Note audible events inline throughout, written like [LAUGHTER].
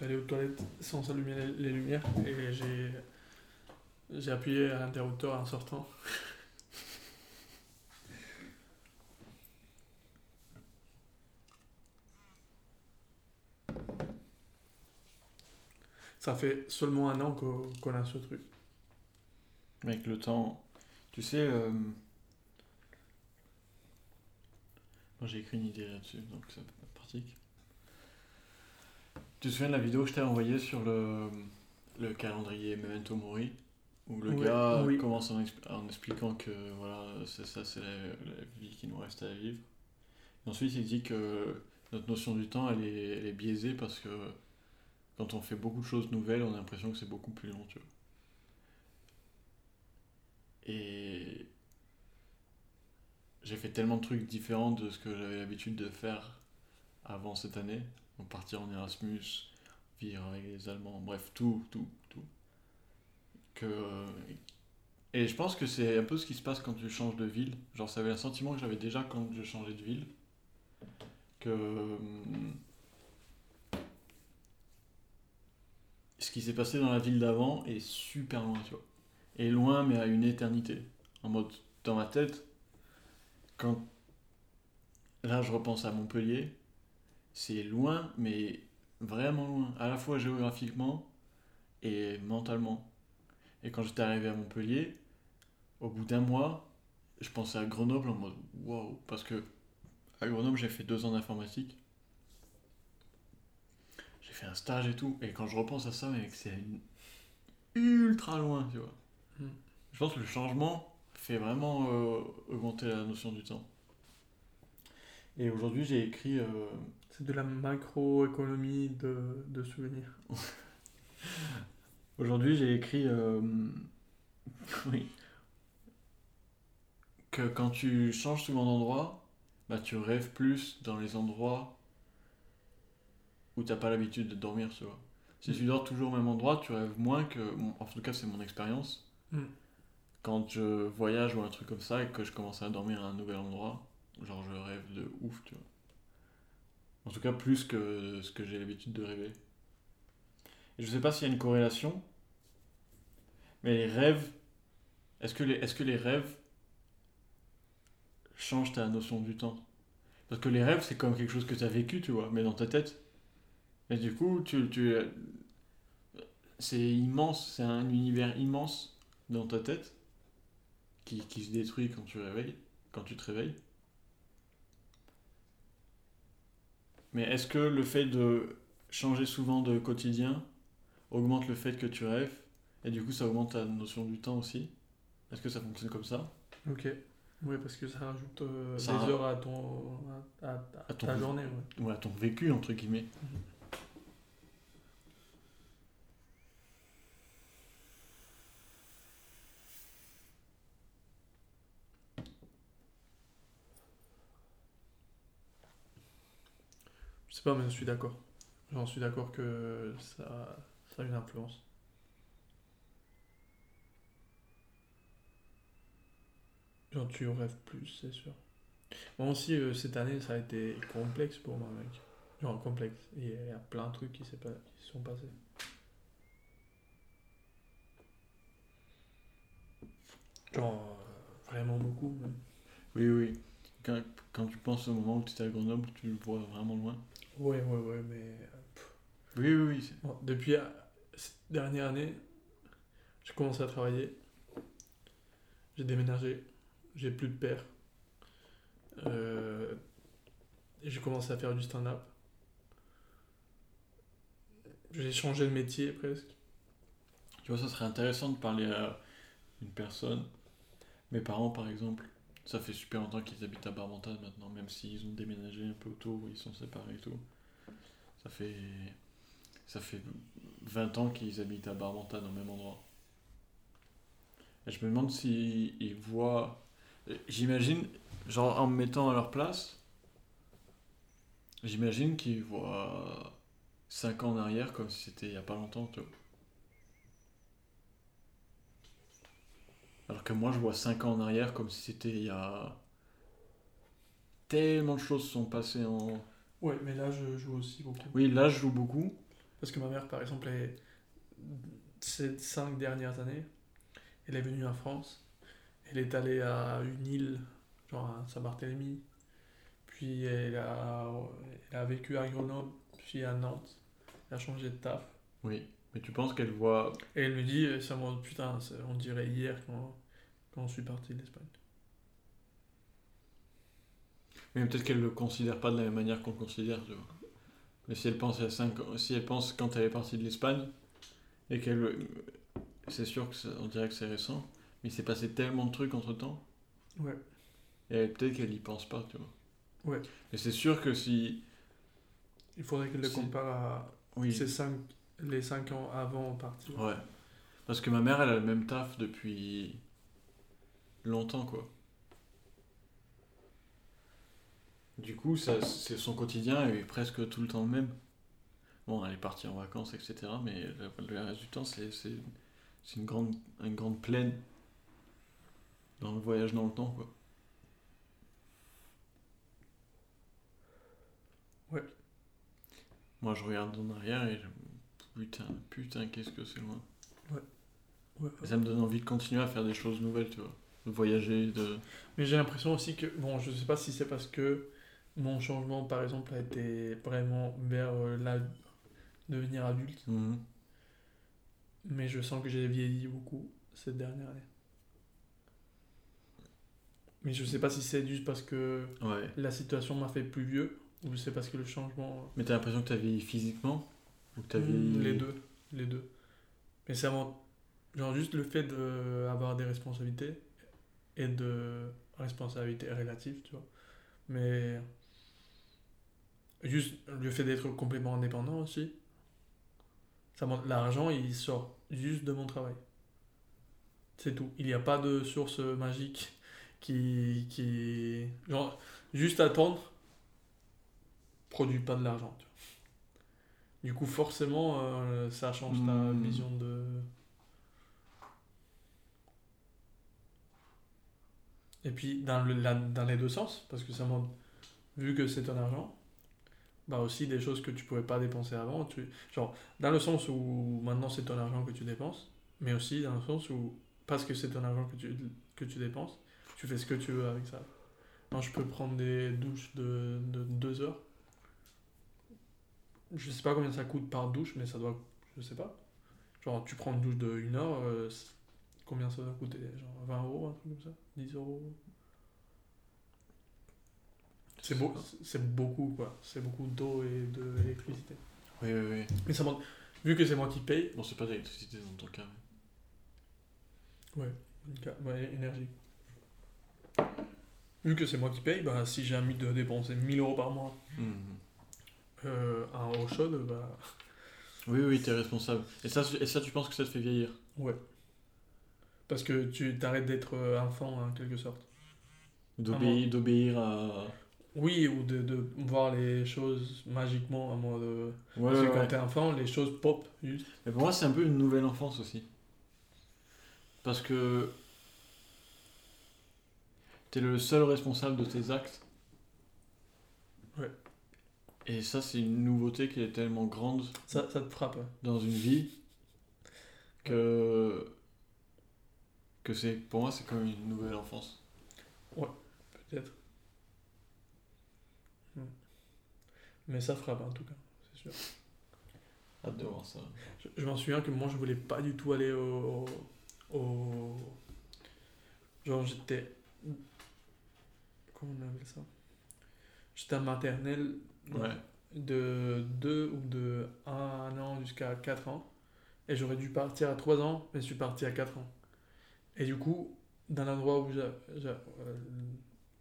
suis allé aux toilettes sans allumer les, lumières et j'ai j'ai appuyé à l'interrupteur en sortant. Ça fait seulement un an qu'on a ce truc. Avec le temps, tu sais, euh, j'ai écrit une idée là-dessus, donc c'est pratique. Tu te souviens de la vidéo que je t'ai envoyée sur le, le calendrier Memento Mori Où le Oui, gars oui. commence en expliquant que voilà, c'est ça, c'est la, la vie qui nous reste à vivre. Et ensuite, il dit que notre notion du temps, elle est, elle est biaisée parce que quand on fait beaucoup de choses nouvelles, on a l'impression que c'est beaucoup plus long, tu vois. Et j'ai fait tellement de trucs différents de ce que j'avais l'habitude de faire avant cette année. Partir en Erasmus, vivre avec les Allemands, bref, tout, tout, tout. Que... Et je pense que c'est un peu ce qui se passe quand tu changes de ville. Genre, ça avait un sentiment que j'avais déjà quand je changeais de ville. Que. hum, Ce qui s'est passé dans la ville d'avant est super loin, tu vois. Et loin, mais à une éternité. En mode, dans ma tête, quand. Là, je repense à Montpellier. C'est loin, mais vraiment loin. À la fois géographiquement et mentalement. Et quand j'étais arrivé à Montpellier, au bout d'un mois, je pensais à Grenoble en mode waouh. Parce que à Grenoble, j'ai fait deux ans d'informatique. J'ai fait un stage et tout. Et quand je repense à ça, mec, c'est une- ultra loin, tu vois. Mm. Je pense que le changement fait vraiment euh, augmenter la notion du temps. Et aujourd'hui, j'ai écrit. euh, C'est de la macroéconomie de, de souvenirs. [LAUGHS] Aujourd'hui, j'ai écrit. euh, [LAUGHS] oui. Que quand tu changes souvent d'endroit, bah, tu rêves plus dans les endroits où t'as pas l'habitude de dormir, tu vois. Si Mm. tu dors toujours au même endroit, tu rêves moins que. En tout cas, c'est mon expérience. Mm. Quand je voyage ou un truc comme ça et que je commence à dormir à un nouvel endroit, genre je rêve de ouf, tu vois. En tout cas, plus que ce que j'ai l'habitude de rêver. Et je sais pas s'il y a une corrélation, mais les rêves, est-ce que les, est-ce que les rêves changent ta notion du temps? Parce que les rêves, c'est comme quelque chose que tu as vécu, tu vois, mais dans ta tête. Et du coup, tu, tu, c'est immense, c'est un univers immense dans ta tête qui, qui se détruit quand tu réveilles, quand tu te réveilles. Mais est-ce que le fait de changer souvent de quotidien augmente le fait que tu rêves et du coup ça augmente ta notion du temps aussi? Est-ce que ça fonctionne comme ça? Ok. Oui, parce que ça rajoute euh, Ça des heures à, ton, à, à- à À ton ta journée. Ouais. Ou à ton vécu entre guillemets Je sais pas, mais je suis d'accord. J'en suis d'accord que ça, ça a une influence. Genre, tu rêves plus, c'est sûr. Moi aussi, euh, cette année, ça a été complexe pour moi, mec. Genre, complexe. Il y a plein de trucs qui se sont passés. Genre, euh, vraiment beaucoup, même. Oui, oui. Quand, quand tu penses au moment où tu étais à Grenoble, tu le vois vraiment loin. Ouais, ouais, ouais, mais. Oui, oui, oui. Bon, depuis euh, cette dernière année, j'ai commencé à travailler. J'ai déménagé. J'ai plus de père. Euh, j'ai commencé à faire du stand-up. J'ai changé de métier presque. Tu vois, ça serait intéressant de parler à une personne. Mes parents, par exemple, ça fait super longtemps qu'ils habitent à Barbantane maintenant, même s'ils ont déménagé un peu autour, ils sont séparés et tout. Ça fait, ça fait 20 ans qu'ils habitent à Barbantane au même endroit. Et je me demande s'ils voient. J'imagine, genre en me mettant à leur place, j'imagine qu'ils voient 5 ans en arrière comme si c'était il y a pas longtemps, tu. Alors que moi, je vois 5 ans en arrière comme si c'était il y a. Tellement de choses sont passées en. Ouais, mais là, je joue aussi beaucoup. Oui, là, je joue beaucoup. Parce que ma mère, par exemple, est, ces cinq dernières années, elle est venue en France. Elle est allée à une île, genre à Saint-Barthélemy. Puis elle a, elle a vécu à Grenoble, puis à Nantes. Elle a changé de taf. Oui. Mais tu penses qu'elle voit. Et elle me dit, ça me putain, on dirait hier quand, quand je suis parti d'Espagne. Mais peut-être qu'elle le considère pas de la même manière qu'on le considère, tu vois. Mais si elle pense à 5 ans, si elle pense quand elle est partie de l'Espagne, et qu'elle. C'est sûr que ça- on dirait que c'est récent, mais il s'est passé tellement de trucs entre temps, Ouais. et peut-être qu'elle y pense pas, tu vois. Ouais. Et c'est sûr que si. Il faudrait qu'elle le compare à Oui. ces cinq, les 5 ans avant partir. Ouais. Parce que ma mère, elle a le même taf depuis longtemps, quoi. Du coup, ça, c'est son quotidien est presque tout le temps le même. Bon, elle est partie en vacances, etc. Mais le, reste du temps, c'est, c'est, c'est une, grande, une grande plaine dans le voyage dans le temps, quoi. Ouais. Moi, je regarde en arrière et je... Putain, putain, qu'est-ce que c'est loin. Ouais. Et ça me donne envie de continuer à faire des choses nouvelles, tu vois. De voyager, de... Mais j'ai l'impression aussi que, bon, je sais pas si c'est parce que mon changement, par exemple, a été vraiment vers euh, la devenir adulte, Mhm. mais je sens que j'ai vieilli beaucoup cette dernière année. Mais je sais pas si c'est juste parce que Ouais. la situation m'a fait plus vieux ou c'est parce que le changement. Mais t'as l'impression que t'as vieilli physiquement? Ou que t'as Hmm, vieilli... Les deux, les deux. Mais c'est avant, genre juste le fait d'avoir des responsabilités et de responsabilités relatives, tu vois. Mais juste le fait d'être complètement indépendant aussi, ça l'argent il sort juste de mon travail. C'est tout. Il n'y a pas de source magique qui, qui genre juste attendre produit pas de l'argent. Du coup, forcément, euh, ça change ta Hmm. vision de. Et puis, dans, les deux sens, parce que ça montre, vu que c'est ton argent, bah aussi des choses que tu pouvais pas dépenser avant. Tu, genre, dans le sens où maintenant c'est ton argent que tu dépenses, mais aussi dans le sens où, parce que c'est ton argent que tu, que tu dépenses, tu fais ce que tu veux avec ça. Moi, je peux prendre des douches de, de deux heures. Je sais pas combien ça coûte par douche, mais ça doit. Je sais pas. Genre, tu prends une douche de une heure, euh, combien ça doit coûter Genre 20 euros, un truc comme ça 10 euros C'est beau, c'est beaucoup, quoi. C'est beaucoup d'eau et d'électricité. Oui, oui, oui. Mais ça montre. Vu que c'est moi qui paye, Bon, c'est pas d'électricité dans ton cas. mais- ouais, énergie. Vu que c'est moi qui paye, bah, si j'ai envie de dépenser 1000 euros par mois Mhm. euh, en eau chaude, bah. Oui, oui, t'es responsable. Et ça, et ça, tu penses que ça te fait vieillir? Ouais. Parce que tu t'arrêtes d'être euh, enfant en quelque sorte. D'obéir, à... Oui, ou de, de voir les choses magiquement en mode. euh, Ouais, parce que ouais, quand ouais. t'es enfant, les choses pop juste. Mais pour moi, c'est un peu une nouvelle enfance aussi. Parce que t'es le seul responsable de tes actes. Ouais. Et ça, c'est une nouveauté qui est tellement grande Ça, ça te frappe. dans une vie que que c'est pour moi c'est comme une nouvelle enfance. Peut-être. Hmm. Mais ça frappe en tout cas, c'est sûr. Hâte de voir ça. Je, je m'en souviens que moi je voulais pas du tout aller au. au genre j'étais. Comment on appelle ça? J'étais en maternelle Ouais. de 2 ou de 1 an jusqu'à 4 ans. Et j'aurais dû partir à 3 ans, mais je suis parti à 4 ans. Et du coup, dans l'endroit où j'ai. j'ai- euh,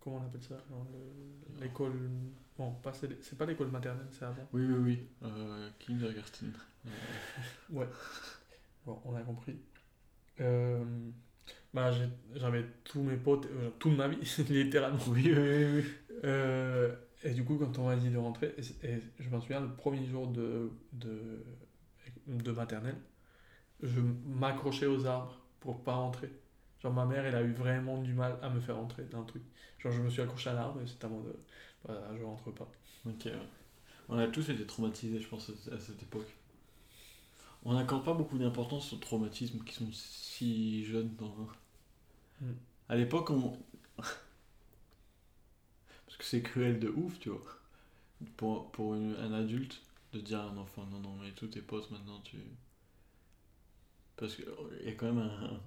comment on appelle ça L'école. Bon, c'est pas l'école maternelle, c'est avant. Oui oui oui. Euh, kindergarten. [LAUGHS] Ouais. Bon, on a compris. Euh, bah, j'avais tous mes potes, euh, toute ma vie, [LAUGHS] littéralement. oui oui oui. oui. Euh, et du coup, quand on m'a dit de rentrer, et je m'en souviens, le premier jour de, de, de maternelle, je m'accrochais aux arbres pour pas rentrer. Genre, ma mère, elle a eu vraiment du mal à me faire rentrer dans le truc. Genre, je me suis accroché à l'arbre et c'était à mode, bah, je rentre pas. Ok. ouais. On a tous été traumatisés, je pense, à à cette époque. on n'accorde pas beaucoup d'importance aux traumatismes qui sont si jeunes. Dans... Mm. À l'époque, on. Parce que c'est cruel de ouf, tu vois. Pour, pour une- un adulte, de dire à un enfant non, non, mais tous tes potes maintenant, tu. Parce qu'il y a quand même un-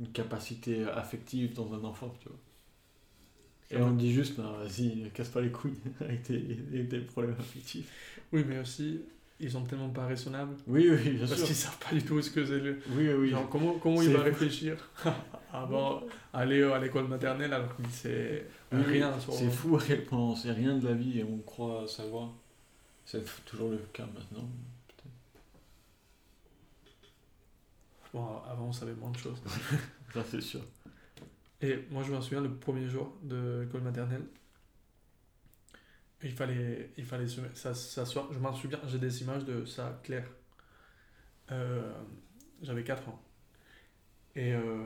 une capacité affective dans un enfant, tu vois. Et on dit juste, non, vas-y, casse pas les couilles [LAUGHS] avec tes, avec tes problèmes affectifs. Oui, mais aussi, ils sont tellement pas raisonnables. Oui, oui, bien Parce sûr. qu'ils savent pas du tout ce que c'est le. Oui, oui. Genre, comment, comment il va réfléchir [LAUGHS] avant aller à l'école maternelle alors qu'il sait Oui, rien. C'est fou à quel point on sait rien de la vie et on croit savoir. C'est toujours le cas maintenant. Bon, avant, on savait moins de choses. [LAUGHS] Ça, c'est sûr. Et moi, je me souviens le premier jour de l'école maternelle. Il fallait, il fallait ça. Je m'en souviens, j'ai des images de ça clair. Euh, J'avais 4 ans. Et euh,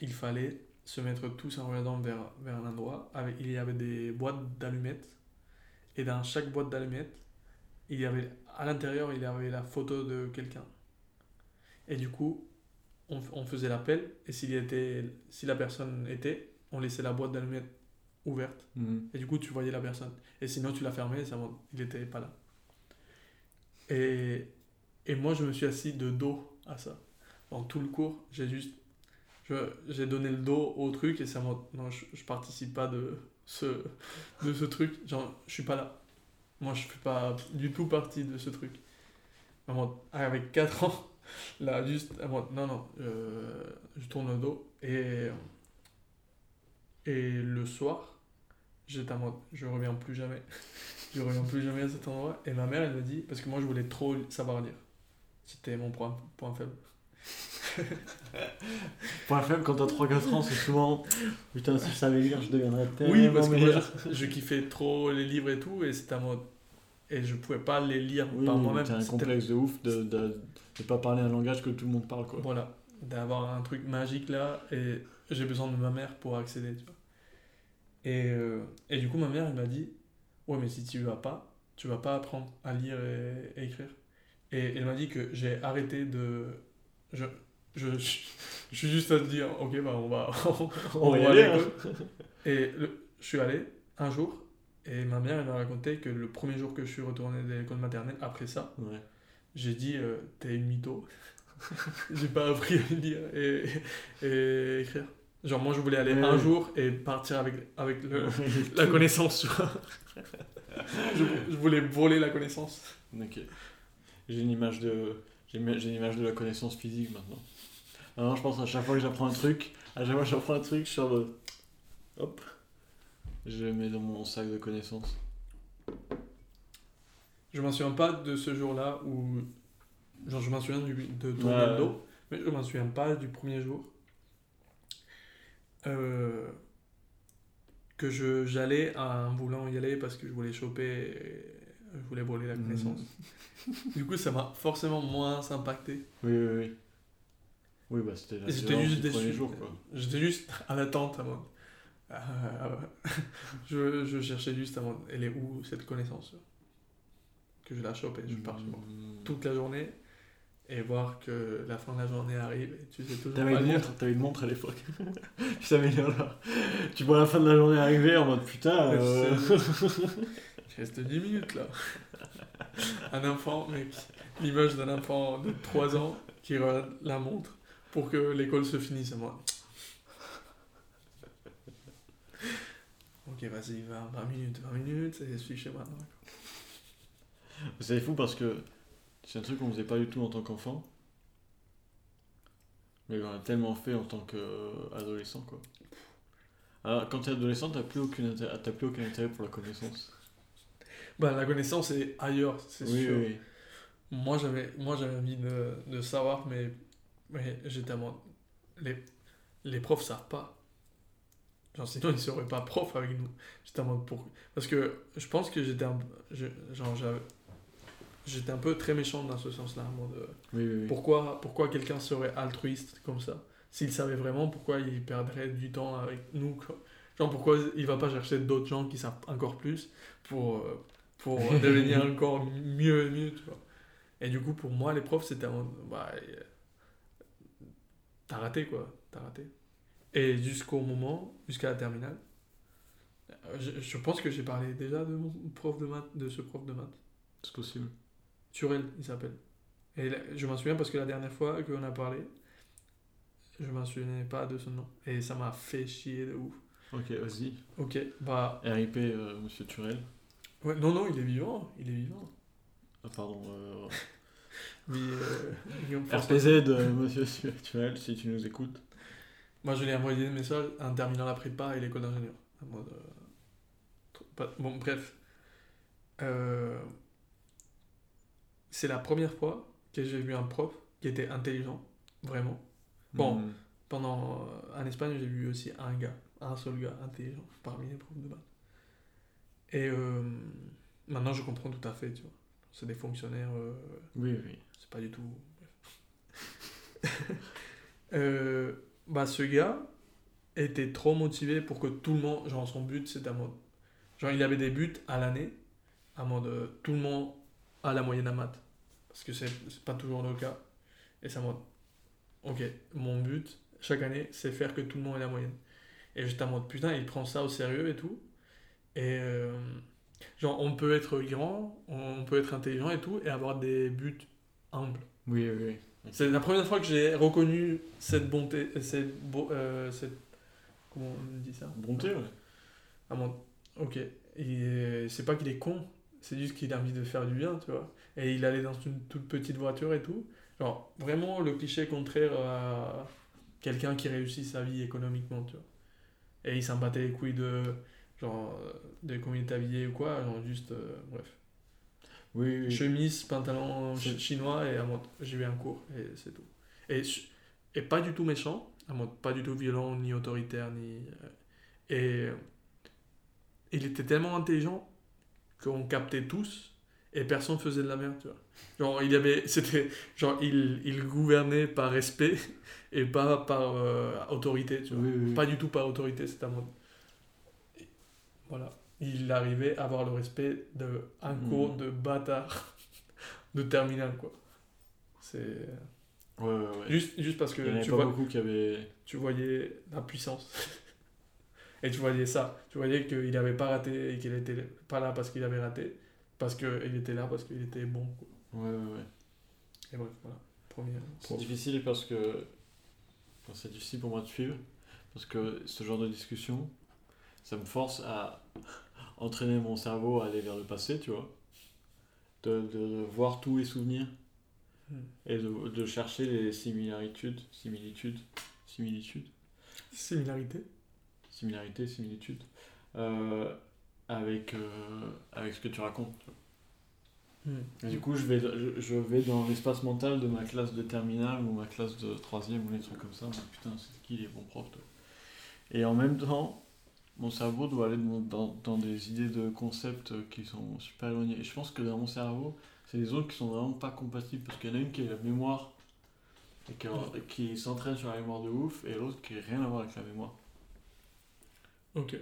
il fallait se mettre tous en regardant vers, vers un endroit. Avec, il y avait des boîtes d'allumettes. Et dans chaque boîte d'allumettes, il y avait, à l'intérieur, il y avait la photo de quelqu'un. Et du coup, on, on faisait l'appel. Et s'il était, si la personne était, on laissait la boîte d'allumettes ouverte. Mhm. Et du coup, tu voyais la personne. Et sinon, tu la fermais, ça, il n'était pas là. Et, et moi, je me suis assis de dos à ça. Dans tout le cours, j'ai juste. J'ai donné le dos au truc et ça m'a. Non, je, je participe pas de ce, de ce truc. Genre, je suis pas là. Moi, je fais pas du tout partie de ce truc. Avec 4 ans, là, juste. en mode, non, non, euh, je tourne le dos. Et. Et le soir, j'étais en mode, je reviens plus jamais. je reviens plus jamais à cet endroit. Et ma mère, elle me dit, parce que moi, je voulais trop savoir lire. C'était mon point, point faible. [LAUGHS] Point faible quand t'as 3-4 ans, c'est souvent Putain, si je savais lire, je deviendrais tellement Oui, parce que moi, je, je kiffais trop les livres et tout, et c'était en mode. Et je pouvais pas les lire Oui, par moi-même. t'as un complexe de ouf de, de, de pas parler un langage que tout le monde parle, quoi. Voilà, d'avoir un truc magique là, et j'ai besoin de ma mère pour accéder, tu vois. Et, euh, et du coup, ma mère, elle m'a dit Ouais, mais si tu vas pas, tu vas pas apprendre à lire et, et écrire. Et elle m'a dit que j'ai arrêté de. Je, je, je, je suis juste à te dire Ok, bah on va, [LAUGHS] On y va aller, hein. Et le- je suis allé un jour, et ma mère, elle m'a raconté que le premier jour que je suis retourné de l'école maternelle, après ça, Ouais. j'ai dit, euh, t'es une mytho. [LAUGHS] j'ai pas appris à lire et, et écrire. Genre, moi, je voulais aller Ouais, un ouais. jour et partir avec, avec le, [LAUGHS] la connaissance, [LAUGHS] je, je voulais voler la connaissance. Ok. J'ai une image de. J'ai une j'ai une image de la connaissance physique maintenant. Maintenant, je pense à chaque fois que j'apprends un truc, à chaque fois que j'apprends un truc, je suis en mode. Hop. Je le mets dans mon sac de connaissances. Je m'en souviens pas de ce jour-là où. Genre, je m'en souviens du, de tourner Ouais. mais je m'en souviens pas du premier jour. Euh, que je j'allais à un voulant y aller parce que je voulais choper. Je voulais voler la Mhm. connaissance. [LAUGHS] Du coup, ça m'a forcément moins impacté. Oui, oui, oui. Oui, bah c'était J'étais juste déçu. jour, quoi. J'étais juste à l'attente à moi. Euh, [LAUGHS] je, je cherchais juste moi. Elle est où cette connaissance Que je la chope et je pars chez moi. Mm. Toute la journée et voir que la fin de la journée arrive et tu sais toujours T'avais une montre, t'avais une montre à l'époque. [LAUGHS] tu savais là. Tu vois la fin de la journée arriver en mode putain. euh, [LAUGHS] Il reste 10 minutes là. Un enfant, mec, l'image d'un enfant de 3 ans qui regarde la montre pour que l'école se finisse à moi. Ok, vas-y, 20, 20 minutes, 20 minutes, et je suis chez moi. C'est fou parce que c'est un truc qu'on faisait pas du tout en tant qu'enfant. Mais on a tellement fait en tant qu'adolescent quoi. Alors quand t'es adolescent, t'as plus, t'as plus aucun intérêt pour la connaissance. Bah, la connaissance est ailleurs, c'est Oui, sûr. oui. Moi, j'avais, moi, j'avais envie de, de savoir, mais, mais j'étais à moi. Les, les profs savent pas. Genre, sinon, ils seraient pas profs avec nous. J'étais en mode pour. Parce que je pense que j'étais un, je- genre, j'avais- j'étais un peu très méchant dans ce sens-là. euh, Oui, oui, oui. Pourquoi, pourquoi quelqu'un serait altruiste comme ça? S'il savait vraiment, pourquoi il perdrait du temps avec nous quoi Genre, pourquoi il va pas chercher d'autres gens qui savent encore plus pour, euh, pour [LAUGHS] devenir encore mieux et mieux, tu vois? Et du coup, pour moi, les profs, c'était un. Bah, euh, t'as raté, quoi. T'as raté. Et jusqu'au moment, jusqu'à la terminale, euh, je, je pense que j'ai parlé déjà de mon prof de maths, de ce prof de maths. C'est possible. Turel, il s'appelle. Et là, je m'en souviens parce que la dernière fois qu'on a parlé, je m'en souvenais pas de son nom. Et ça m'a fait chier de ouf. Ok, vas-y. Ok, bah. RIP, euh, monsieur Turel. Ouais, non, non, il est vivant. Il est vivant. Ah, pardon. euh, [LAUGHS] Mais, euh, RPZ, euh, monsieur Turel, si tu nous écoutes. Moi, je lui ai envoyé des messages en terminant la prépa et l'école d'ingénieur. Euh, Bon, bref. Euh, C'est la première fois que j'ai vu un prof qui était intelligent, vraiment. Bon. Hmm. Pendant, euh, en Espagne, j'ai vu aussi un gars, un seul gars intelligent parmi les profs de maths. Et euh, maintenant, je comprends tout à fait, tu vois. C'est des fonctionnaires, Oui, oui. c'est pas du tout. [LAUGHS] Euh, bah, ce gars était trop motivé pour que tout le monde. Genre, son but, c'était à mode. Genre, il avait des buts à l'année, à mode euh, tout le monde a la moyenne à maths. Parce que c'est pas toujours le cas. Et à mode. Ok, mon but, chaque année, c'est faire que tout le monde ait la moyenne. Et j'étais en mode putain, il prend ça au sérieux et tout. Et. euh, genre, on peut être grand, on peut être intelligent et tout, et avoir des buts humbles. Oui, oui, oui. C'est la première fois que j'ai reconnu cette bonté, cette, bo- euh, cette comment on dit ça? Bonté, ouais. Ah bon, ok. Et c'est pas qu'il est con, c'est juste qu'il a envie de faire du bien, tu vois. Et il allait dans une toute petite voiture et tout. Genre, vraiment le cliché contraire à quelqu'un qui réussit sa vie économiquement, tu vois. Et il s'en battait les couilles de, genre, de combien habillé ou quoi, genre juste, euh, bref. Oui, oui. Chemise, pantalon chinois et j'ai eu un cours et c'est tout. Et, et pas du tout méchant, pas du tout violent, ni autoritaire, ni. euh, et euh, il était tellement intelligent qu'on captait tous et personne faisait de la merde, tu vois. Genre, il y avait. C'était. Genre, il, il gouvernait par respect [LAUGHS] et pas par euh, autorité, tu vois. Oui, oui. Pas du tout par autorité, c'est un mode. Voilà. Il arrivait à avoir le respect de un Mhm. cours de bâtard [LAUGHS] de terminal, quoi. C'est. Ouais, ouais, ouais. Juste, juste parce que Il y en avait tu, vois, beaucoup qui avaient. tu voyais la puissance. [LAUGHS] et tu voyais ça. Tu voyais qu'il n'avait pas raté et qu'il était pas là parce qu'il avait raté. Parce qu'il était là parce qu'il était bon. quoi. Ouais, ouais, ouais. Et bref, voilà. Premier. C'est prof. difficile parce que. enfin, c'est difficile pour moi de suivre. Parce que ce genre de discussion, ça me force à entraîner mon cerveau à aller vers le passé, tu vois. De, de voir tous les souvenirs Hmm. et de, de chercher les similitudes, similitudes, similitudes, Similarité. similarités, similitudes, euh, avec, euh, avec ce que tu racontes. Et du coup, je vais, je, je vais dans l'espace mental de ma classe de terminale ou ma classe de troisième ou des trucs comme ça. Mais putain, c'est qui les bons profs toi? Et en même temps, mon cerveau doit aller dans, dans, dans des idées de concepts qui sont super éloignés. Et je pense que dans mon cerveau, c'est des zones qui sont vraiment pas compatibles parce qu'il y en a une qui est la mémoire et qui, qui s'entraîne sur la mémoire de ouf et l'autre qui n'a rien à voir avec la mémoire. Ok.